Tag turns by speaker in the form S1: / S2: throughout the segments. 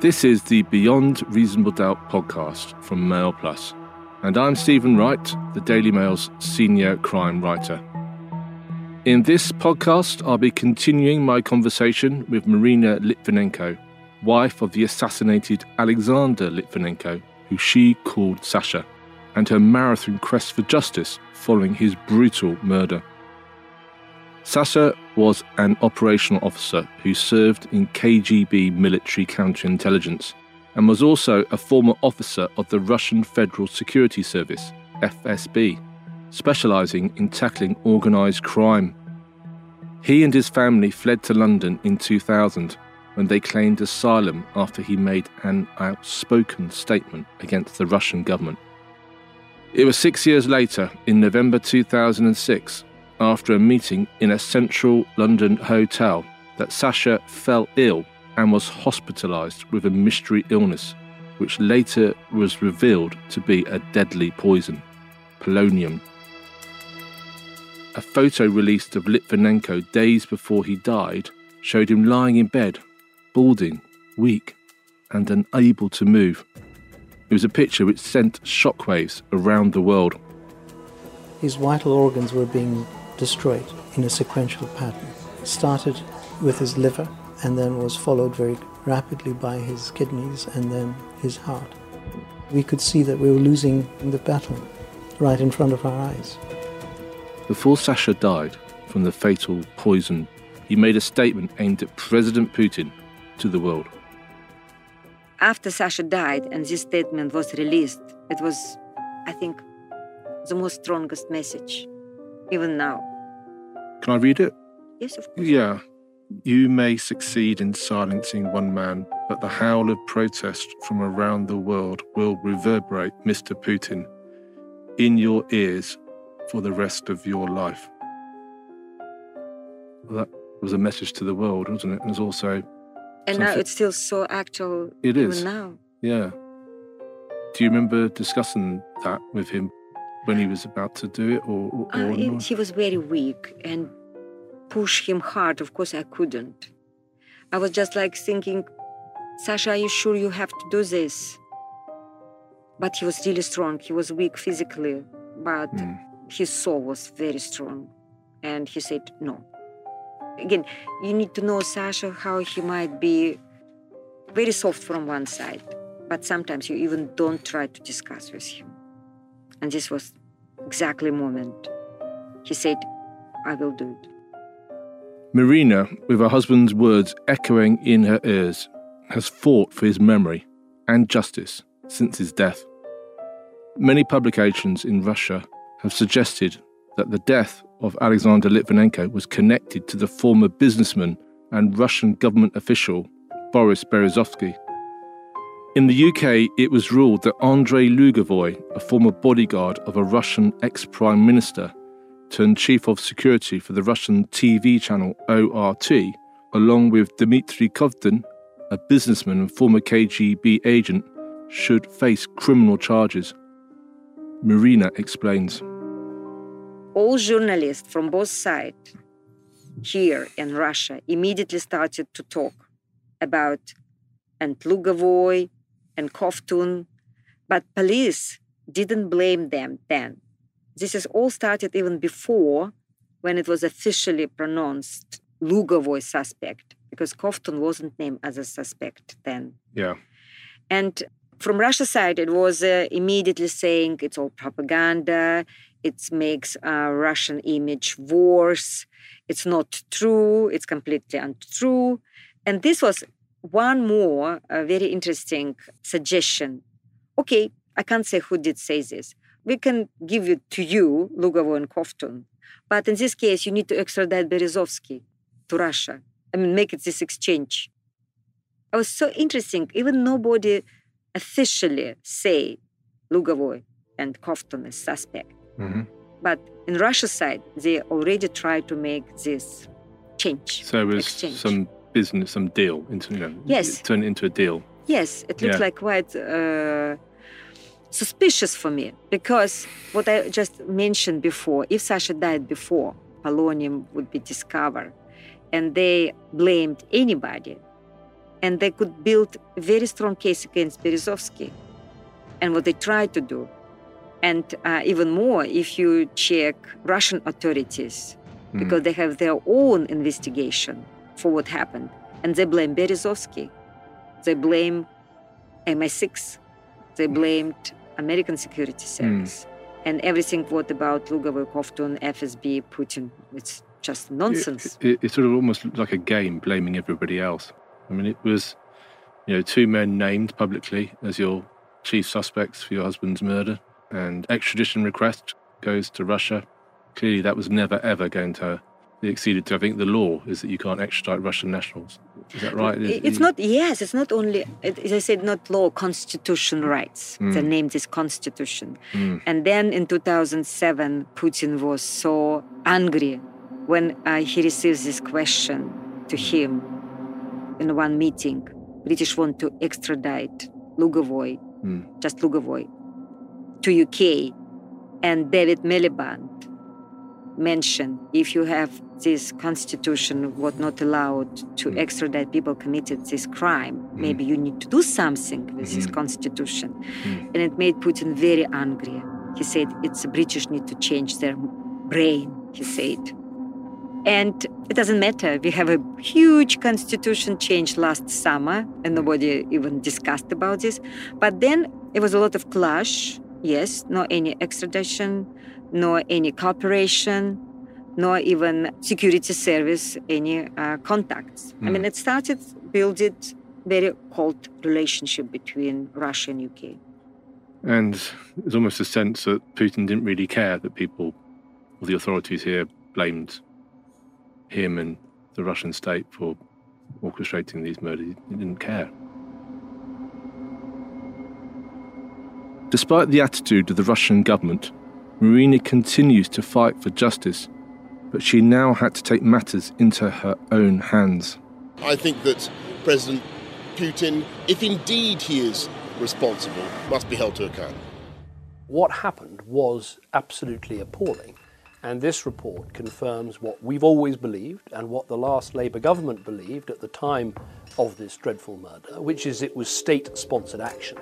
S1: This is the Beyond Reasonable Doubt podcast from Mail Plus, and I'm Stephen Wright, the Daily Mail's senior crime writer. In this podcast, I'll be continuing my conversation with Marina Litvinenko, wife of the assassinated Alexander Litvinenko, who she called Sasha, and her marathon quest for justice following his brutal murder. Sasha was an operational officer who served in KGB military counterintelligence and was also a former officer of the Russian Federal Security Service, FSB, specializing in tackling organized crime. He and his family fled to London in 2000 when they claimed asylum after he made an outspoken statement against the Russian government. It was six years later, in November 2006, after a meeting in a central London hotel that Sasha fell ill and was hospitalized with a mystery illness, which later was revealed to be a deadly poison, polonium. A photo released of Litvinenko days before he died showed him lying in bed, balding, weak, and unable to move. It was a picture which sent shockwaves around the world.
S2: His vital organs were being destroyed in a sequential pattern. It started with his liver and then was followed very rapidly by his kidneys and then his heart. We could see that we were losing the battle right in front of our eyes.
S1: Before Sasha died from the fatal poison, he made a statement aimed at President Putin to the world.
S3: After Sasha died and this statement was released, it was, I think, the most strongest message even now.
S1: Can I read it?
S3: Yes, of course.
S1: Yeah. You may succeed in silencing one man, but the howl of protest from around the world will reverberate, Mr. Putin, in your ears for the rest of your life. Well, that was a message to the world, wasn't it? And it's also.
S3: And now it's still so actual.
S1: It is.
S3: now.
S1: Yeah. Do you remember discussing that with him when he was about to do it, or, or,
S3: uh,
S1: or
S3: he was very weak and push him hard. Of course, I couldn't. I was just like thinking, Sasha, are you sure you have to do this? But he was really strong. He was weak physically, but mm. his soul was very strong. And he said, no. Again, you need to know Sasha how he might be very soft from one side, but sometimes you even don't try to discuss with him. And this was exactly moment. He said, I will do it.
S1: Marina, with her husband's words echoing in her ears, has fought for his memory and justice since his death. Many publications in Russia have suggested that the death of Alexander Litvinenko was connected to the former businessman and Russian government official Boris Berezovsky. In the UK, it was ruled that Andrei Lugovoy, a former bodyguard of a Russian ex prime minister turned chief of security for the Russian TV channel ORT, along with Dmitry Kovtun, a businessman and former KGB agent, should face criminal charges. Marina explains.
S3: All journalists from both sides here in Russia immediately started to talk about and Lugovoy and Kovtun, but police didn't blame them then. This has all started even before when it was officially pronounced Lugovoy suspect, because Kovtun wasn't named as a suspect then.
S1: Yeah.
S3: And from Russia side, it was uh, immediately saying it's all propaganda. It makes uh, Russian image worse. It's not true. It's completely untrue. And this was one more uh, very interesting suggestion. Okay, I can't say who did say this. We can give it to you, Lugovoy and Kovtun. But in this case, you need to extradite Berezovsky to Russia. I mean, make it this exchange. It was so interesting. Even nobody officially say Lugovoy and Kovtun as suspect. Mm-hmm. But in Russia side, they already tried to make this change.
S1: So it was exchange. some business, some deal into you know, yes, turn it into a deal.
S3: Yes, it looks yeah. like quite uh, suspicious for me because what I just mentioned before, if Sasha died before polonium would be discovered, and they blamed anybody, and they could build a very strong case against Berezovsky and what they tried to do. And uh, even more, if you check Russian authorities, mm. because they have their own investigation for what happened, and they blame Berezovsky, they blame MI6, they blamed American Security hmm. Service, mm. and everything what about Lugovoy, Kovtun, FSB, Putin. It's just nonsense.
S1: It, it, it's sort of almost like a game, blaming everybody else. I mean, it was, you know, two men named publicly as your chief suspects for your husband's murder, and extradition request goes to Russia. Clearly, that was never ever going to be acceded to. I think the law is that you can't extradite Russian nationals. Is that right?
S3: It's not. Yes, it's not only. As I said, not law, constitution rights. Mm. The name is constitution. Mm. And then in 2007, Putin was so angry when uh, he receives this question to him in one meeting. British want to extradite Lugovoy, mm. just Lugovoy, to UK, and David Miliband mentioned if you have this constitution what not allowed to mm. extradite people committed this crime. Mm. maybe you need to do something with mm-hmm. this constitution. Mm. and it made putin very angry. He said it's the british need to change their brain he said. And it doesn't matter. We have a huge constitution change last summer and nobody even discussed about this. But then it was a lot of clash. Yes no any extradition no any cooperation nor even security service any uh, contacts. Mm. I mean, hmm. it started building very cold relationship between Russia and UK.
S1: And there's almost a sense that Putin didn't really care that people, or the authorities here, blamed him and the Russian state for orchestrating these murders. He didn't care. Despite the attitude of the Russian government, Marina continues to fight for justice but she now had to take matters into her own hands.
S4: I think that President Putin, if indeed he is responsible, must be held to account.
S5: What happened was absolutely appalling. And this report confirms what we've always believed and what the last Labour government believed at the time of this dreadful murder, which is it was state sponsored action.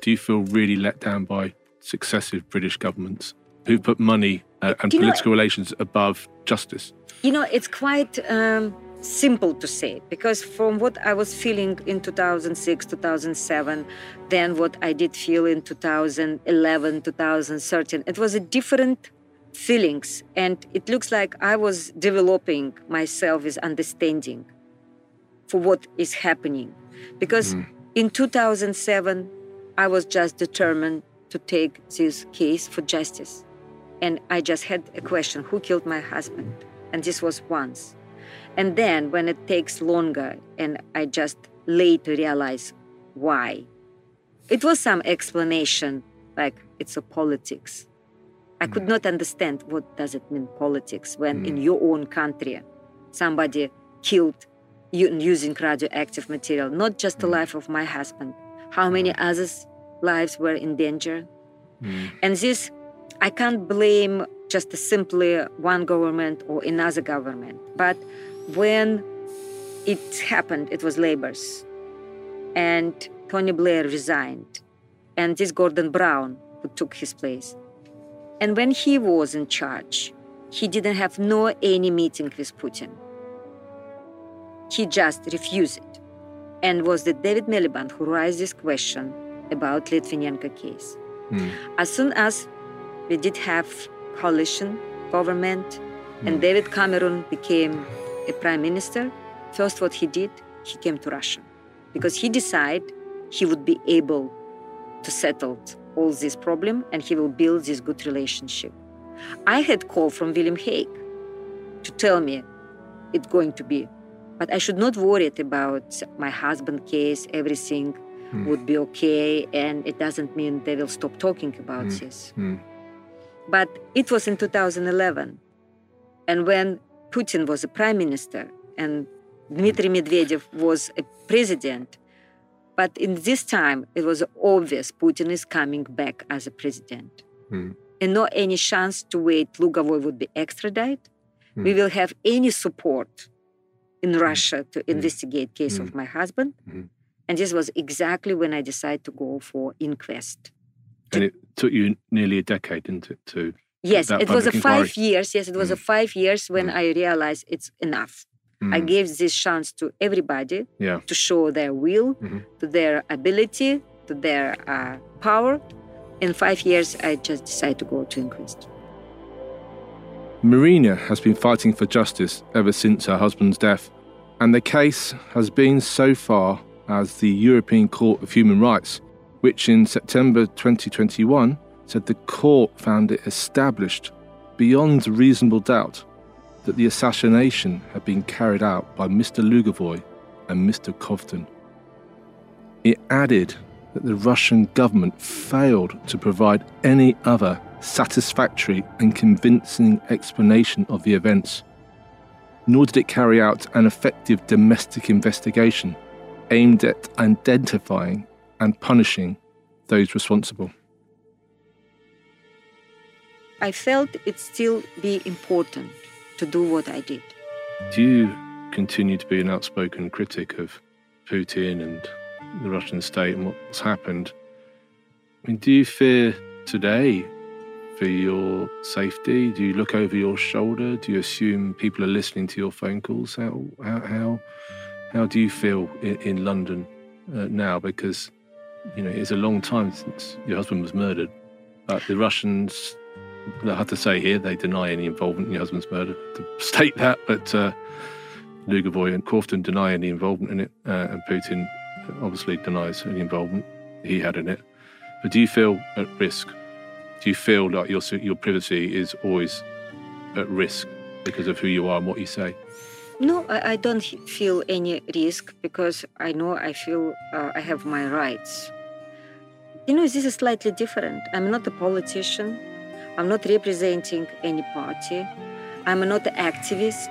S1: Do you feel really let down by successive British governments who put money uh, and political know, relations above justice?
S3: You know, it's quite um, simple to say because from what I was feeling in 2006, 2007, then what I did feel in 2011, 2013, it was a different feelings and it looks like I was developing myself with understanding for what is happening because mm. in 2007 I was just determined to take this case for justice and I just had a question who killed my husband? And this was once. And then when it takes longer, and I just later realize why, it was some explanation like it's a politics. I could mm. not understand what does it mean politics when mm. in your own country somebody killed using radioactive material, not just the mm. life of my husband, how many others' lives were in danger. Mm. And this I can't blame just simply one government or another government. But when it happened, it was Labour's. And Tony Blair resigned. And this Gordon Brown who took his place. And when he was in charge, he didn't have no any meeting with Putin. He just refused it. And was the David Miliband who raised this question about Litvinenko case. Mm. As soon as we did have coalition government, mm. and hmm. David Cameron became a prime minister. First, what he did, he came to Russia because he decided he would be able to settle all this problem and he will build this good relationship. I had call from William Hague to tell me it's going to be, but I should not worry about my husband case. Everything mm. would be okay, and it doesn't mean they will stop talking about mm. this. Hmm. But it was in 2011. And when Putin was a prime minister and Dmitry Medvedev was a president, but in this time it was obvious Putin is coming back as a president. Mm. And no any chance to wait Lugovoy would be extradited. Mm. We will have any support in Russia to investigate case of my husband. And this was exactly when I decided to go for inquest.
S1: It took you nearly a decade, didn't it, to
S3: Yes, it was a five
S1: inquiry.
S3: years. Yes, it was a five years when I realized it's enough. I
S1: Mm,
S3: gave this chance to everybody
S1: yeah.
S3: to show their will,
S1: Mhm.
S3: to their ability, to their uh, power. In five years, I just decided to go to inquest.
S1: Marina has been fighting for justice ever since her husband's death, and the case has been so far as the European Court of Human Rights, which in September 2021 said the court found it established beyond reasonable doubt that the assassination had been carried out by Mr. Lugovoy and Mr. Kovtun. It added that the Russian government failed to provide any other satisfactory and convincing explanation of the events, nor did it carry out an effective domestic investigation aimed at identifying and punishing those responsible.
S3: I felt it still be important to do what I did.
S1: Do you continue to be an outspoken critic of Putin and the Russian state and what's happened? I mean, do you fear today for your safety? Do you look over your shoulder? Do you assume people are listening to your phone calls? How how how, how do you feel in, in London uh, now? Because you know it's a long time since your husband was murdered, but the Russians. I have to say here, they deny any involvement in your husband's murder. To state that, but uh, Lugovoy and Kovtun deny any involvement in it, uh, and Putin obviously denies any involvement he had in it. But do you feel at risk? Do you feel like your your privacy is always at risk because of who you are and what you say?
S3: No, I, I don't feel any risk because I know I feel uh, I have my rights. You know, this is slightly different. I'm not a politician. I'm not representing any party. I'm not an activist.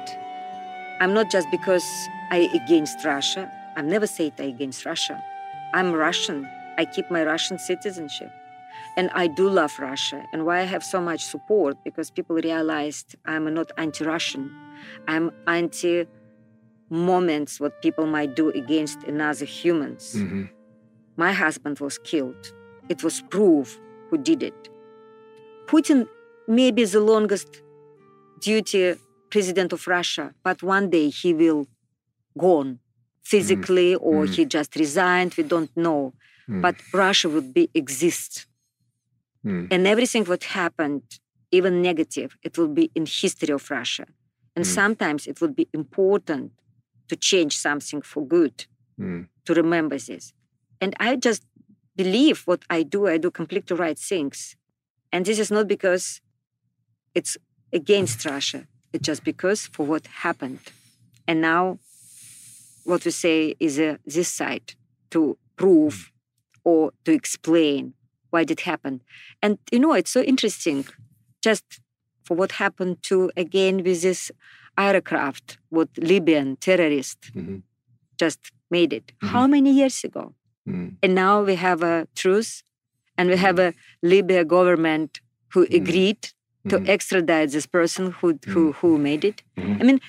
S3: I'm not just because I against Russia. I've never said I against Russia. I'm Russian. I keep my Russian citizenship. And I do love Russia. And why I have so much support? Because people realized I'm not anti-Russian. I'm anti moments what people might do against another humans.
S1: Mm-hmm.
S3: My husband was killed. It was proof who did it. Putin may be the longest duty president of Russia, but one day he will gone physically or he just resigned. We don't know. But Russia would be exist.
S1: Mm.
S3: And everything what happened, even negative, it will be in history of Russia. And sometimes it would be important to change something for good,
S1: Mm.
S3: to remember this. And I just believe what I do, I do completely right things. And this is not because it's against Russia, it's just because for what happened. And now what we say is uh, this side to prove or to explain why it happened. And you know, it's so interesting just for what happened to again with this aircraft, what Libyan terrorist
S1: Mhm.
S3: just made it. How many years ago?
S1: Mm.
S3: And now we have a truce and we have a Libya government who hmm. agreed to hmm. extradite this person who, who, hmm. who made it. I mean,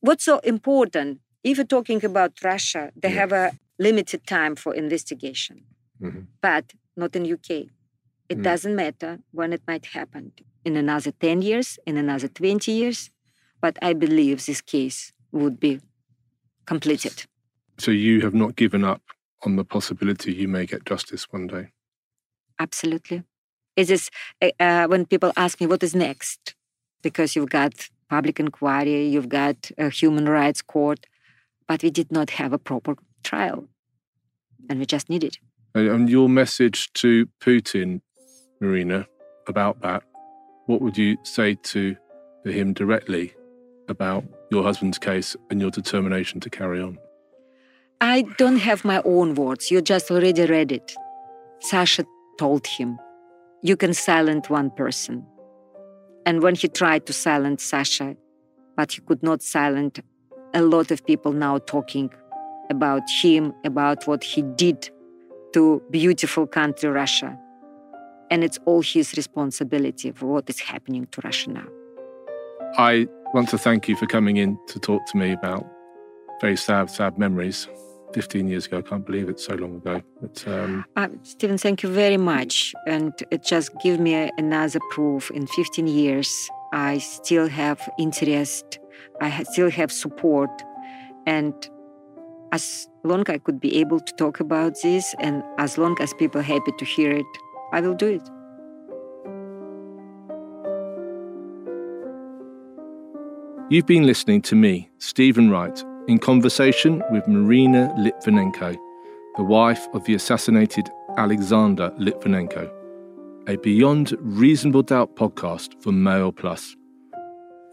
S3: what's so important, if you're talking about Russia, they have a limited time for investigation,
S1: Mhm.
S3: but not in UK. It doesn't matter when it might happen in another 10 years, in another 20 years, but I believe this case would be completed.
S1: So you have not given up on the possibility you may get justice one day.
S3: Absolutely. It is uh, uh, when people ask me what is next, because you've got public inquiry, you've got a human rights court, but we did not have a proper trial, and we just need it.
S1: And your message to Putin, Marina, about that, what would you say to him directly about your husband's case and your determination to carry on?
S3: I don't have my own words. You just already read it. Sasha told him, You can silence one person. And when he tried to silence Sasha, but he could not silence a lot of people now talking about him, about what he did to beautiful country Russia. And it's all his responsibility for what is happening to Russia now.
S1: I want to thank you for coming in to talk to me about very sad, sad memories. 15 years ago, I can't believe it's so long ago. But, um...
S3: uh, Stephen, thank you very much. And it just gives me another proof in 15 years, I still have interest, I still have support. And as long as I could be able to talk about this, and as long as people are happy to hear it, I will do it.
S1: You've been listening to me, Stephen Wright, in conversation with Marina Litvinenko, the wife of the assassinated Alexander Litvinenko, a Beyond Reasonable Doubt podcast for Mail Plus.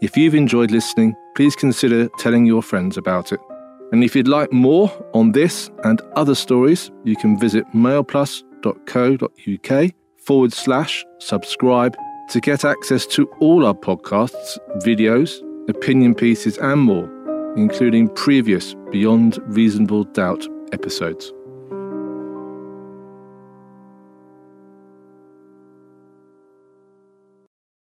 S1: If you've enjoyed listening, please consider telling your friends about it. And if you'd like more on this and other stories, you can visit mailplus.co.uk forward slash subscribe to get access to all our podcasts, videos, opinion pieces, and more, including previous Beyond Reasonable Doubt episodes.